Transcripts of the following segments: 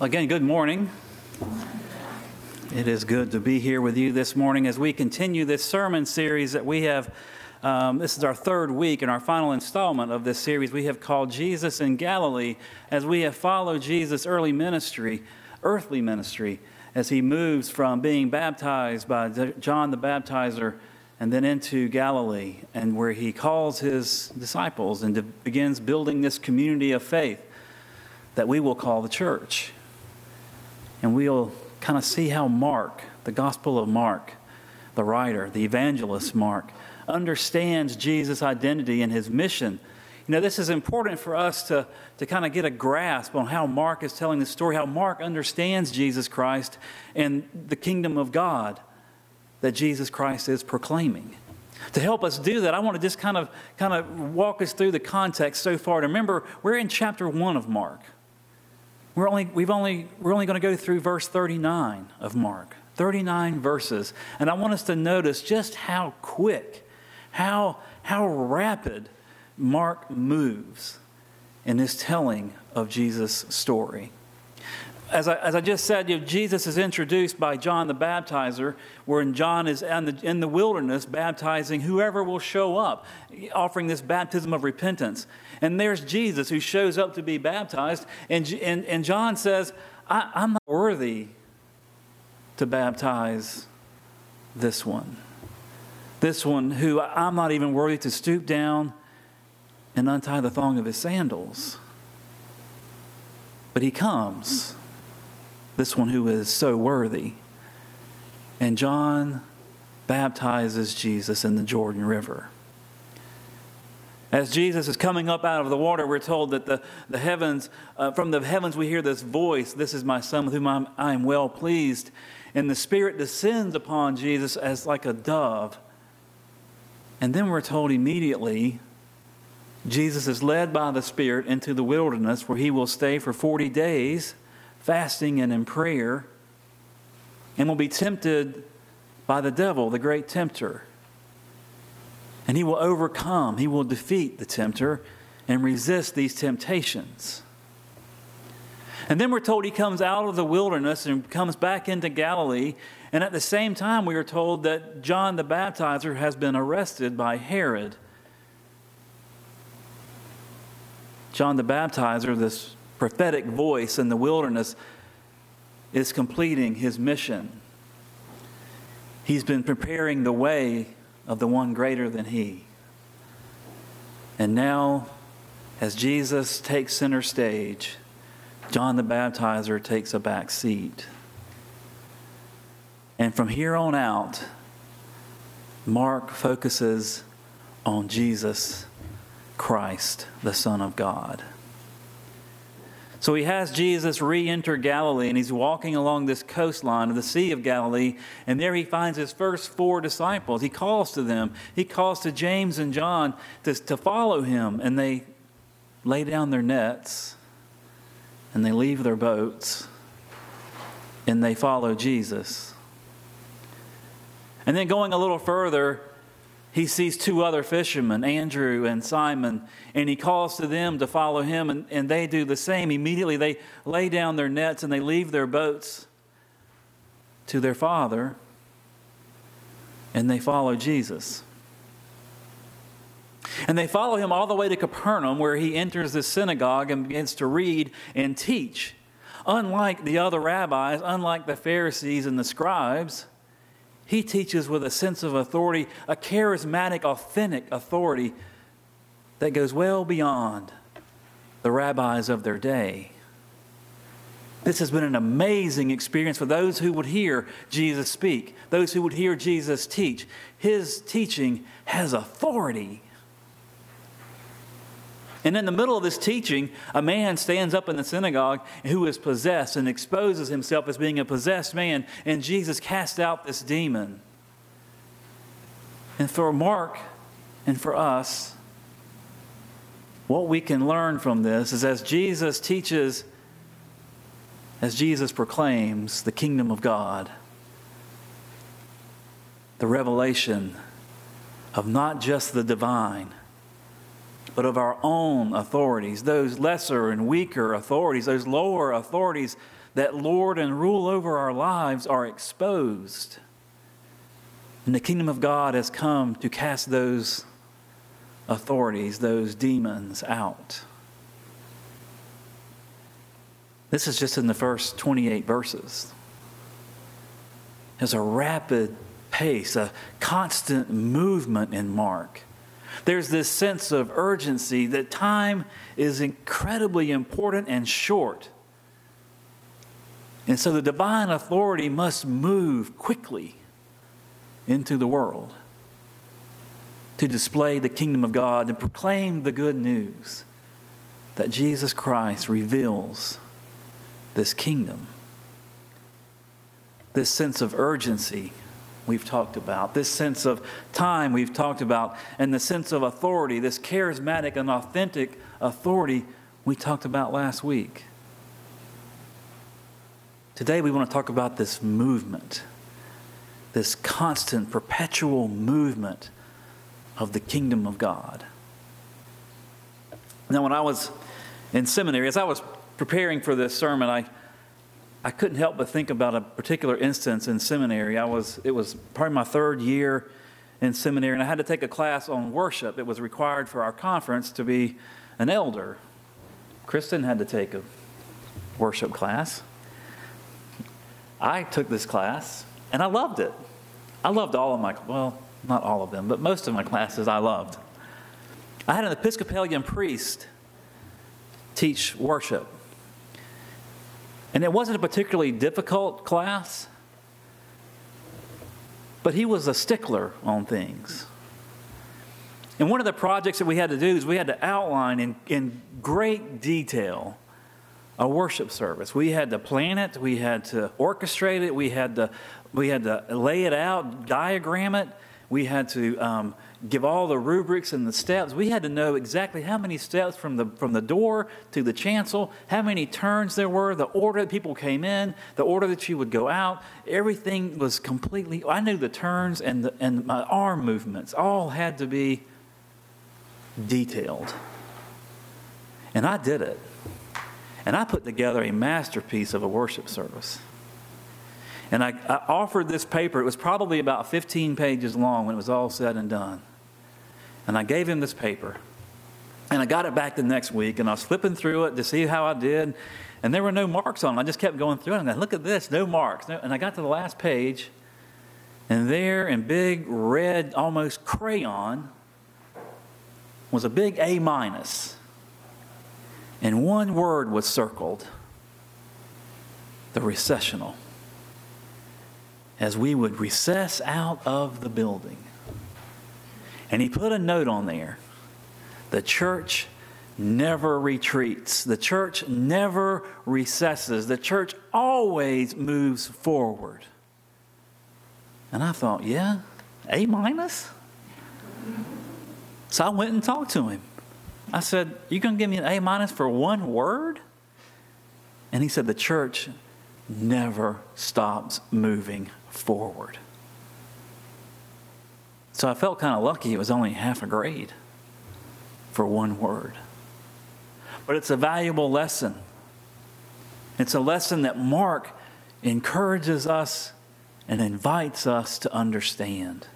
Again, good morning. It is good to be here with you this morning as we continue this sermon series that we have. Um, this is our third week and our final installment of this series we have called Jesus in Galilee, as we have followed Jesus' early ministry, earthly ministry, as he moves from being baptized by John the Baptizer and then into Galilee, and where he calls his disciples and begins building this community of faith that we will call the church and we'll kind of see how Mark, the Gospel of Mark, the writer, the evangelist Mark, understands Jesus' identity and his mission. You know, this is important for us to, to kind of get a grasp on how Mark is telling the story, how Mark understands Jesus Christ and the kingdom of God that Jesus Christ is proclaiming. To help us do that, I want to just kind of kind of walk us through the context so far. To remember, we're in chapter one of Mark. We're only, we've only, we're only going to go through verse 39 of Mark, 39 verses. And I want us to notice just how quick, how, how rapid Mark moves in his telling of Jesus' story. As I, as I just said, you know, Jesus is introduced by John the Baptizer, wherein John is in the, in the wilderness baptizing whoever will show up, offering this baptism of repentance. And there's Jesus who shows up to be baptized. And, and, and John says, I, I'm not worthy to baptize this one. This one who I'm not even worthy to stoop down and untie the thong of his sandals. But he comes, this one who is so worthy. And John baptizes Jesus in the Jordan River. As Jesus is coming up out of the water, we're told that the, the heavens, uh, from the heavens, we hear this voice This is my Son with whom I'm, I am well pleased. And the Spirit descends upon Jesus as like a dove. And then we're told immediately Jesus is led by the Spirit into the wilderness where he will stay for 40 days, fasting and in prayer, and will be tempted by the devil, the great tempter and he will overcome, he will defeat the tempter and resist these temptations. And then we're told he comes out of the wilderness and comes back into Galilee. And at the same time, we are told that John the Baptizer has been arrested by Herod. John the Baptizer, this prophetic voice in the wilderness, is completing his mission. He's been preparing the way of the one greater than he. And now, as Jesus takes center stage, John the Baptizer takes a back seat. And from here on out, Mark focuses on Jesus Christ, the Son of God. So he has Jesus re enter Galilee, and he's walking along this coastline of the Sea of Galilee, and there he finds his first four disciples. He calls to them, he calls to James and John to, to follow him, and they lay down their nets, and they leave their boats, and they follow Jesus. And then going a little further, he sees two other fishermen, Andrew and Simon, and he calls to them to follow him, and, and they do the same. Immediately, they lay down their nets and they leave their boats to their father, and they follow Jesus. And they follow him all the way to Capernaum, where he enters the synagogue and begins to read and teach. Unlike the other rabbis, unlike the Pharisees and the scribes, he teaches with a sense of authority, a charismatic, authentic authority that goes well beyond the rabbis of their day. This has been an amazing experience for those who would hear Jesus speak, those who would hear Jesus teach. His teaching has authority. And in the middle of this teaching, a man stands up in the synagogue who is possessed and exposes himself as being a possessed man, and Jesus casts out this demon. And for Mark and for us, what we can learn from this is as Jesus teaches, as Jesus proclaims the kingdom of God, the revelation of not just the divine but of our own authorities, those lesser and weaker authorities, those lower authorities that lord and rule over our lives are exposed. And the kingdom of God has come to cast those authorities, those demons out. This is just in the first 28 verses. There's a rapid pace, a constant movement in Mark. There's this sense of urgency that time is incredibly important and short. And so the divine authority must move quickly into the world to display the kingdom of God and proclaim the good news that Jesus Christ reveals this kingdom. This sense of urgency we've talked about, this sense of time we've talked about, and the sense of authority, this charismatic and authentic authority we talked about last week. Today we want to talk about this movement, this constant, perpetual movement of the kingdom of God. Now, when I was in seminary, as I was preparing for this sermon, I I couldn't help but think about a particular instance in seminary. I was, it was probably my third year in seminary, and I had to take a class on worship. It was required for our conference to be an elder. Kristen had to take a worship class. I took this class, and I loved it. I loved all of my, well, not all of them, but most of my classes I loved. I had an Episcopalian priest teach worship. And it wasn't a particularly difficult class, but he was a stickler on things. And one of the projects that we had to do is we had to outline in, in great detail a worship service. We had to plan it, we had to orchestrate it, we had to, we had to lay it out, diagram it, we had to um, give all the rubrics and the steps. We had to know exactly how many steps from the, from the door to the chancel, how many turns there were, the order that people came in, the order that you would go out. Everything was completely, I knew the turns and, the, and my arm movements all had to be detailed. And I did it. And I put together a masterpiece of a worship service. And I, I, offered this paper. It was probably about 15 pages long when it was all said and done. And I gave him this paper. And I got it back the next week, and I was flipping through it to see how I did. And there were no marks on it. I just kept going through it. And I look at this, no marks. And I got to the last page, and there in big red, almost crayon, was a big A minus. And one word was circled the recessional. As we would recess out of the building. And he put a note on there the church never retreats, the church never recesses, the church always moves forward. And I thought, yeah, A minus? So I went and talked to him. I said, You're going to give me an A minus for one word? And he said, The church never stops moving forward. So I felt kind of lucky it was only half a grade for one word. But it's a valuable lesson. It's a lesson that Mark encourages us and invites us to understand.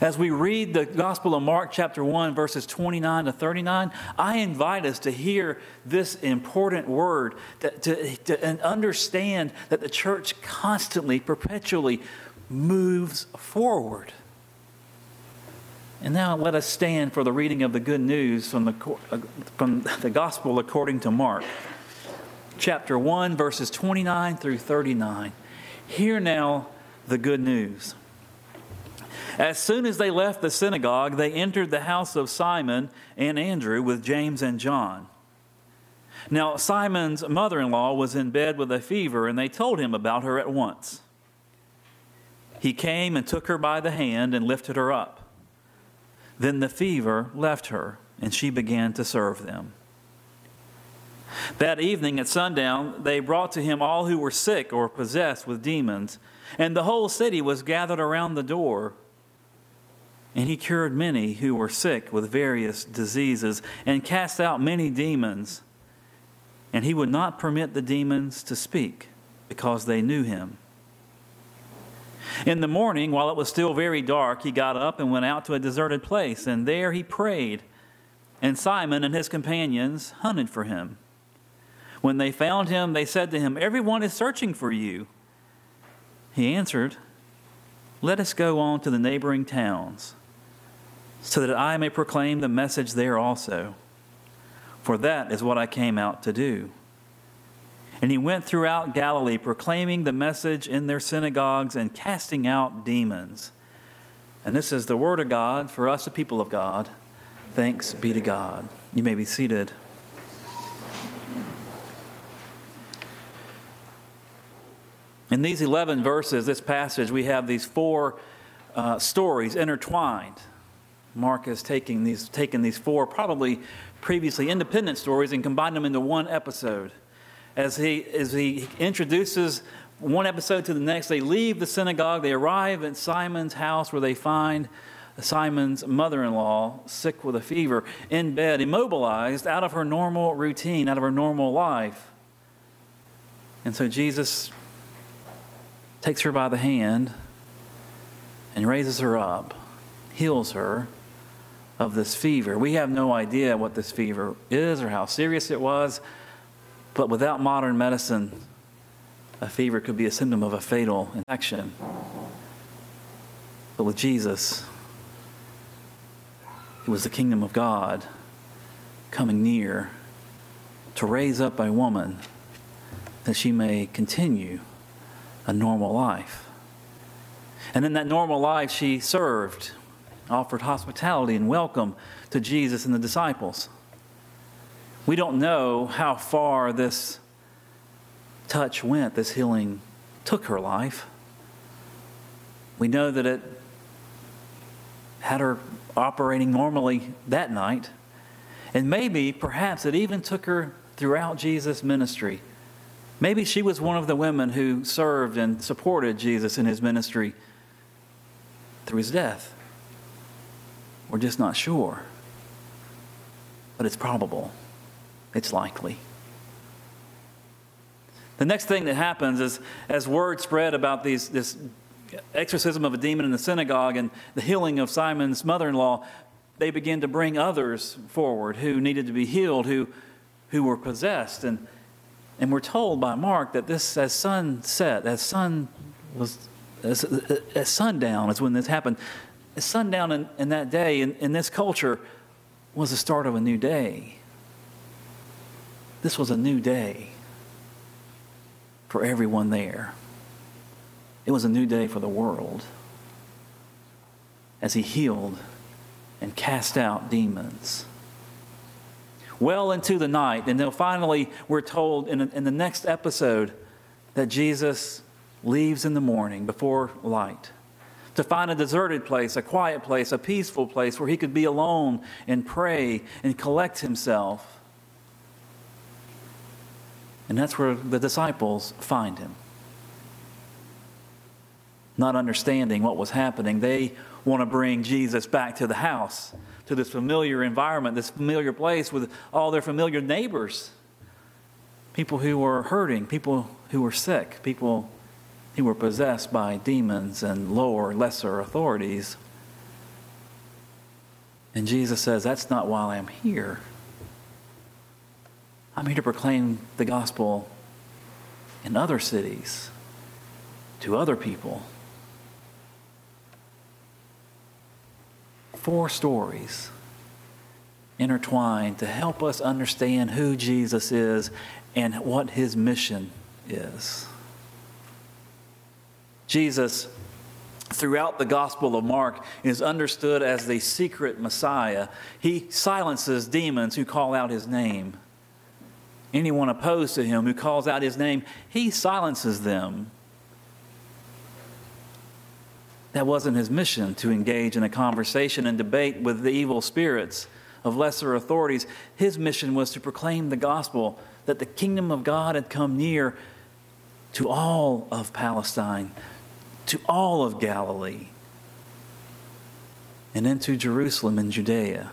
As we read the Gospel of Mark, chapter 1, verses 29 to 39, I invite us to hear this important word, to, to, and understand that the church constantly, perpetually moves forward. And now let us stand for the reading of the good news from the, uh, from the Gospel according to Mark, chapter 1, verses 29 through 39. Hear now the good news. As soon as they left the synagogue, they entered the house of Simon and Andrew with James and John. Now, Simon's mother in law was in bed with a fever, and they told him about her at once. He came and took her by the hand and lifted her up. Then the fever left her, and she began to serve them. That evening at sundown, they brought to him all who were sick or possessed with demons, and the whole city was gathered around the door. And he cured many who were sick with various diseases and cast out many demons. And he would not permit the demons to speak because they knew him. In the morning, while it was still very dark, he got up and went out to a deserted place, and there he prayed. And Simon and his companions hunted for him. When they found him, they said to him, Everyone is searching for you. He answered, Let us go on to the neighboring towns, so that I may proclaim the message there also. For that is what I came out to do. And he went throughout Galilee, proclaiming the message in their synagogues and casting out demons. And this is the word of God for us, the people of God. Thanks be to God. You may be seated. In these 11 verses, this passage, we have these four uh, stories intertwined. Mark has taken these, taken these four, probably previously independent stories, and combined them into one episode. As he, as he introduces one episode to the next, they leave the synagogue, they arrive at Simon's house where they find Simon's mother in law, sick with a fever, in bed, immobilized, out of her normal routine, out of her normal life. And so Jesus takes her by the hand and raises her up, heals her of this fever. We have no idea what this fever is or how serious it was, but without modern medicine, a fever could be a symptom of a fatal infection. But with Jesus, it was the kingdom of God coming near to raise up a woman that she may continue a normal life. And in that normal life, she served, offered hospitality and welcome to Jesus and the disciples. We don't know how far this touch went, this healing took her life. We know that it had her operating normally that night. And maybe, perhaps, it even took her throughout Jesus' ministry Maybe she was one of the women who served and supported Jesus in his ministry through his death. We're just not sure. But it's probable, it's likely. The next thing that happens is as word spread about these, this exorcism of a demon in the synagogue and the healing of Simon's mother in law, they begin to bring others forward who needed to be healed, who, who were possessed. And and we're told by Mark that this, as sun set, as sun was, as, as sundown is when this happened. Sundown in, in that day, in, in this culture, was the start of a new day. This was a new day for everyone there. It was a new day for the world as he healed and cast out demons well into the night. And then finally, we're told in, in the next episode that Jesus leaves in the morning before light to find a deserted place, a quiet place, a peaceful place where he could be alone and pray and collect himself. And that's where the disciples find him. Not understanding what was happening, they want to bring Jesus back to the house to this familiar environment, this familiar place with all their familiar neighbors. People who were hurting, people who were sick, people who were possessed by demons and lower, lesser authorities. And Jesus says, That's not why I'm here. I'm here to proclaim the gospel in other cities to other people. four stories intertwined to help us understand who Jesus is and what his mission is. Jesus, throughout the Gospel of Mark, is understood as the secret Messiah. He silences demons who call out his name. Anyone opposed to him who calls out his name, he silences them that wasn't his mission to engage in a conversation and debate with the evil spirits of lesser authorities. His mission was to proclaim the gospel that the kingdom of God had come near to all of Palestine, to all of Galilee. and into Jerusalem and Judea.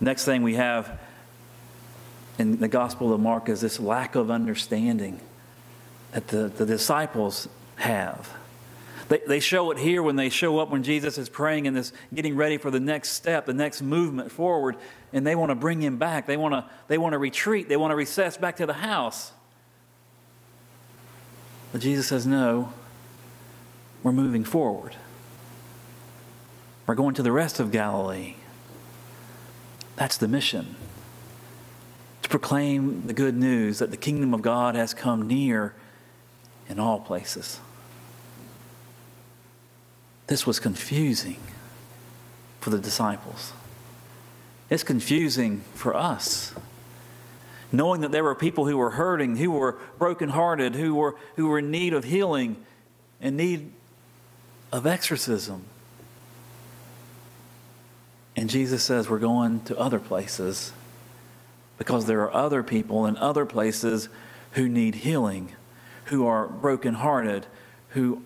Next thing we have in the Gospel of Mark is this lack of understanding that the, the disciples have. They, they show it here when they show up when Jesus is praying and this getting ready for the next step, the next movement forward, and they want to bring him back. They want to they want to retreat. They want to recess back to the house. But Jesus says, No, we're moving forward. We're going to the rest of Galilee. That's the mission. To proclaim the good news that the kingdom of God has come near in all places. This was confusing for the disciples. It's confusing for us. Knowing that there were people who were hurting, who were brokenhearted, who were, who were in need of healing, in need of exorcism. And Jesus says we're going to other places because there are other people in other places who need healing, who are brokenhearted, who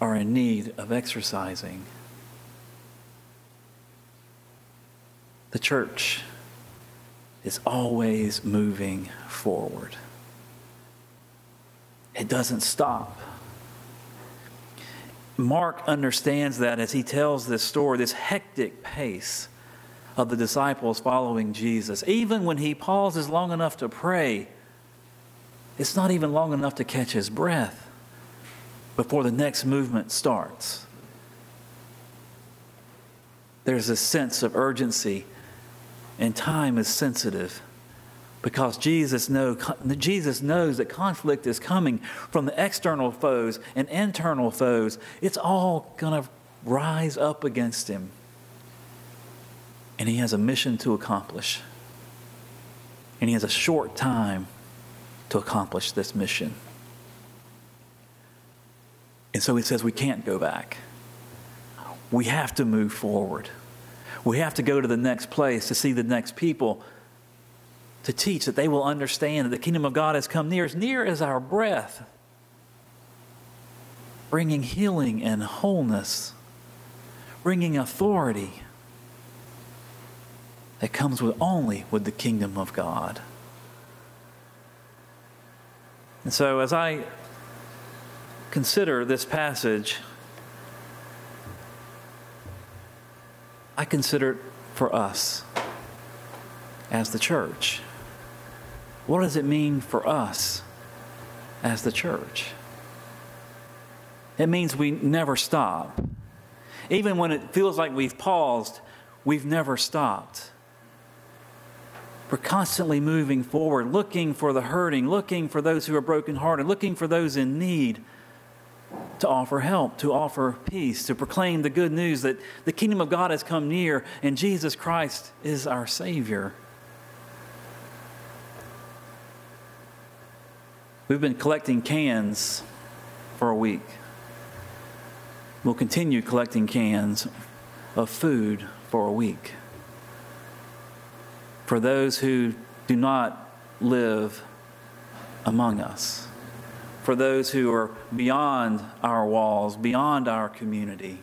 are in need of exorcising. The church is always moving forward. It doesn't stop. Mark understands that as he tells this story, this hectic pace of the disciples following Jesus. Even when he pauses long enough to pray, it's not even long enough to catch his breath before the next movement starts. There's a sense of urgency, and time is sensitive because Jesus, know, Jesus knows that conflict is coming from the external foes and internal foes. It's all going to rise up against him. And he has a mission to accomplish. And he has a short time to accomplish this mission. And so he says we can't go back. We have to move forward. We have to go to the next place to see the next people to teach that they will understand that the kingdom of God has come near, as near as our breath, bringing healing and wholeness, bringing authority that comes with only with the kingdom of God. And so as I consider this passage, I consider it for us as the church. What does it mean for us as the church? It means we never stop. Even when it feels like we've paused, we've never stopped. We're constantly moving forward, looking for the hurting, looking for those who are brokenhearted, looking for those in need to offer help, to offer peace, to proclaim the good news that the kingdom of God has come near and Jesus Christ is our Savior. We've been collecting cans for a week. We'll continue collecting cans of food for a week. For those who do not live among us for those who are beyond our walls, beyond our community.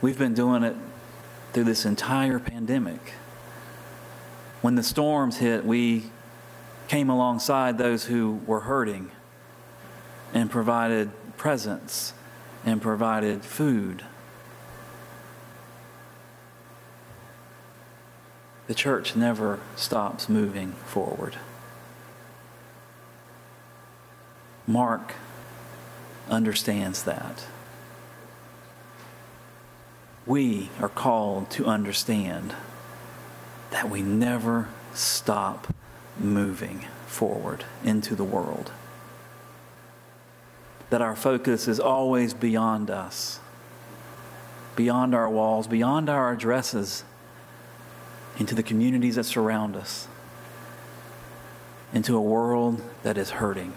We've been doing it through this entire pandemic. When the storms hit, we came alongside those who were hurting and provided presents and provided food. The church never stops moving forward. Mark understands that. We are called to understand that we never stop moving forward into the world. That our focus is always beyond us, beyond our walls, beyond our addresses, into the communities that surround us, into a world that is hurting.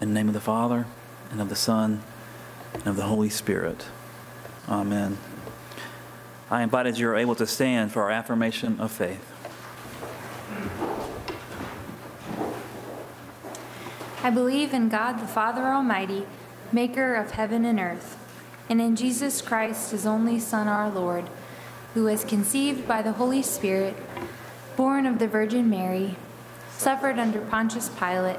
In the name of the Father, and of the Son, and of the Holy Spirit. Amen. I invite as you're able to stand for our affirmation of faith. I believe in God the Father Almighty, maker of heaven and earth, and in Jesus Christ, his only Son, our Lord, who was conceived by the Holy Spirit, born of the Virgin Mary, suffered under Pontius Pilate,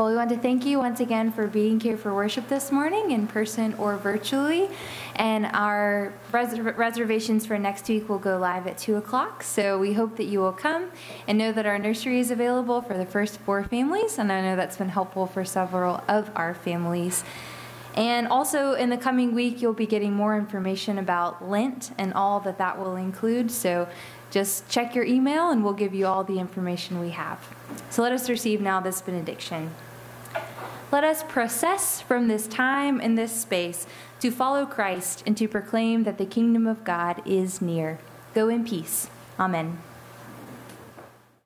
Well, we want to thank you once again for being here for worship this morning, in person or virtually. And our res- reservations for next week will go live at 2 o'clock. So we hope that you will come and know that our nursery is available for the first four families. And I know that's been helpful for several of our families. And also in the coming week, you'll be getting more information about Lent and all that that will include. So just check your email and we'll give you all the information we have. So let us receive now this benediction. Let us process from this time and this space to follow Christ and to proclaim that the kingdom of God is near. Go in peace. Amen.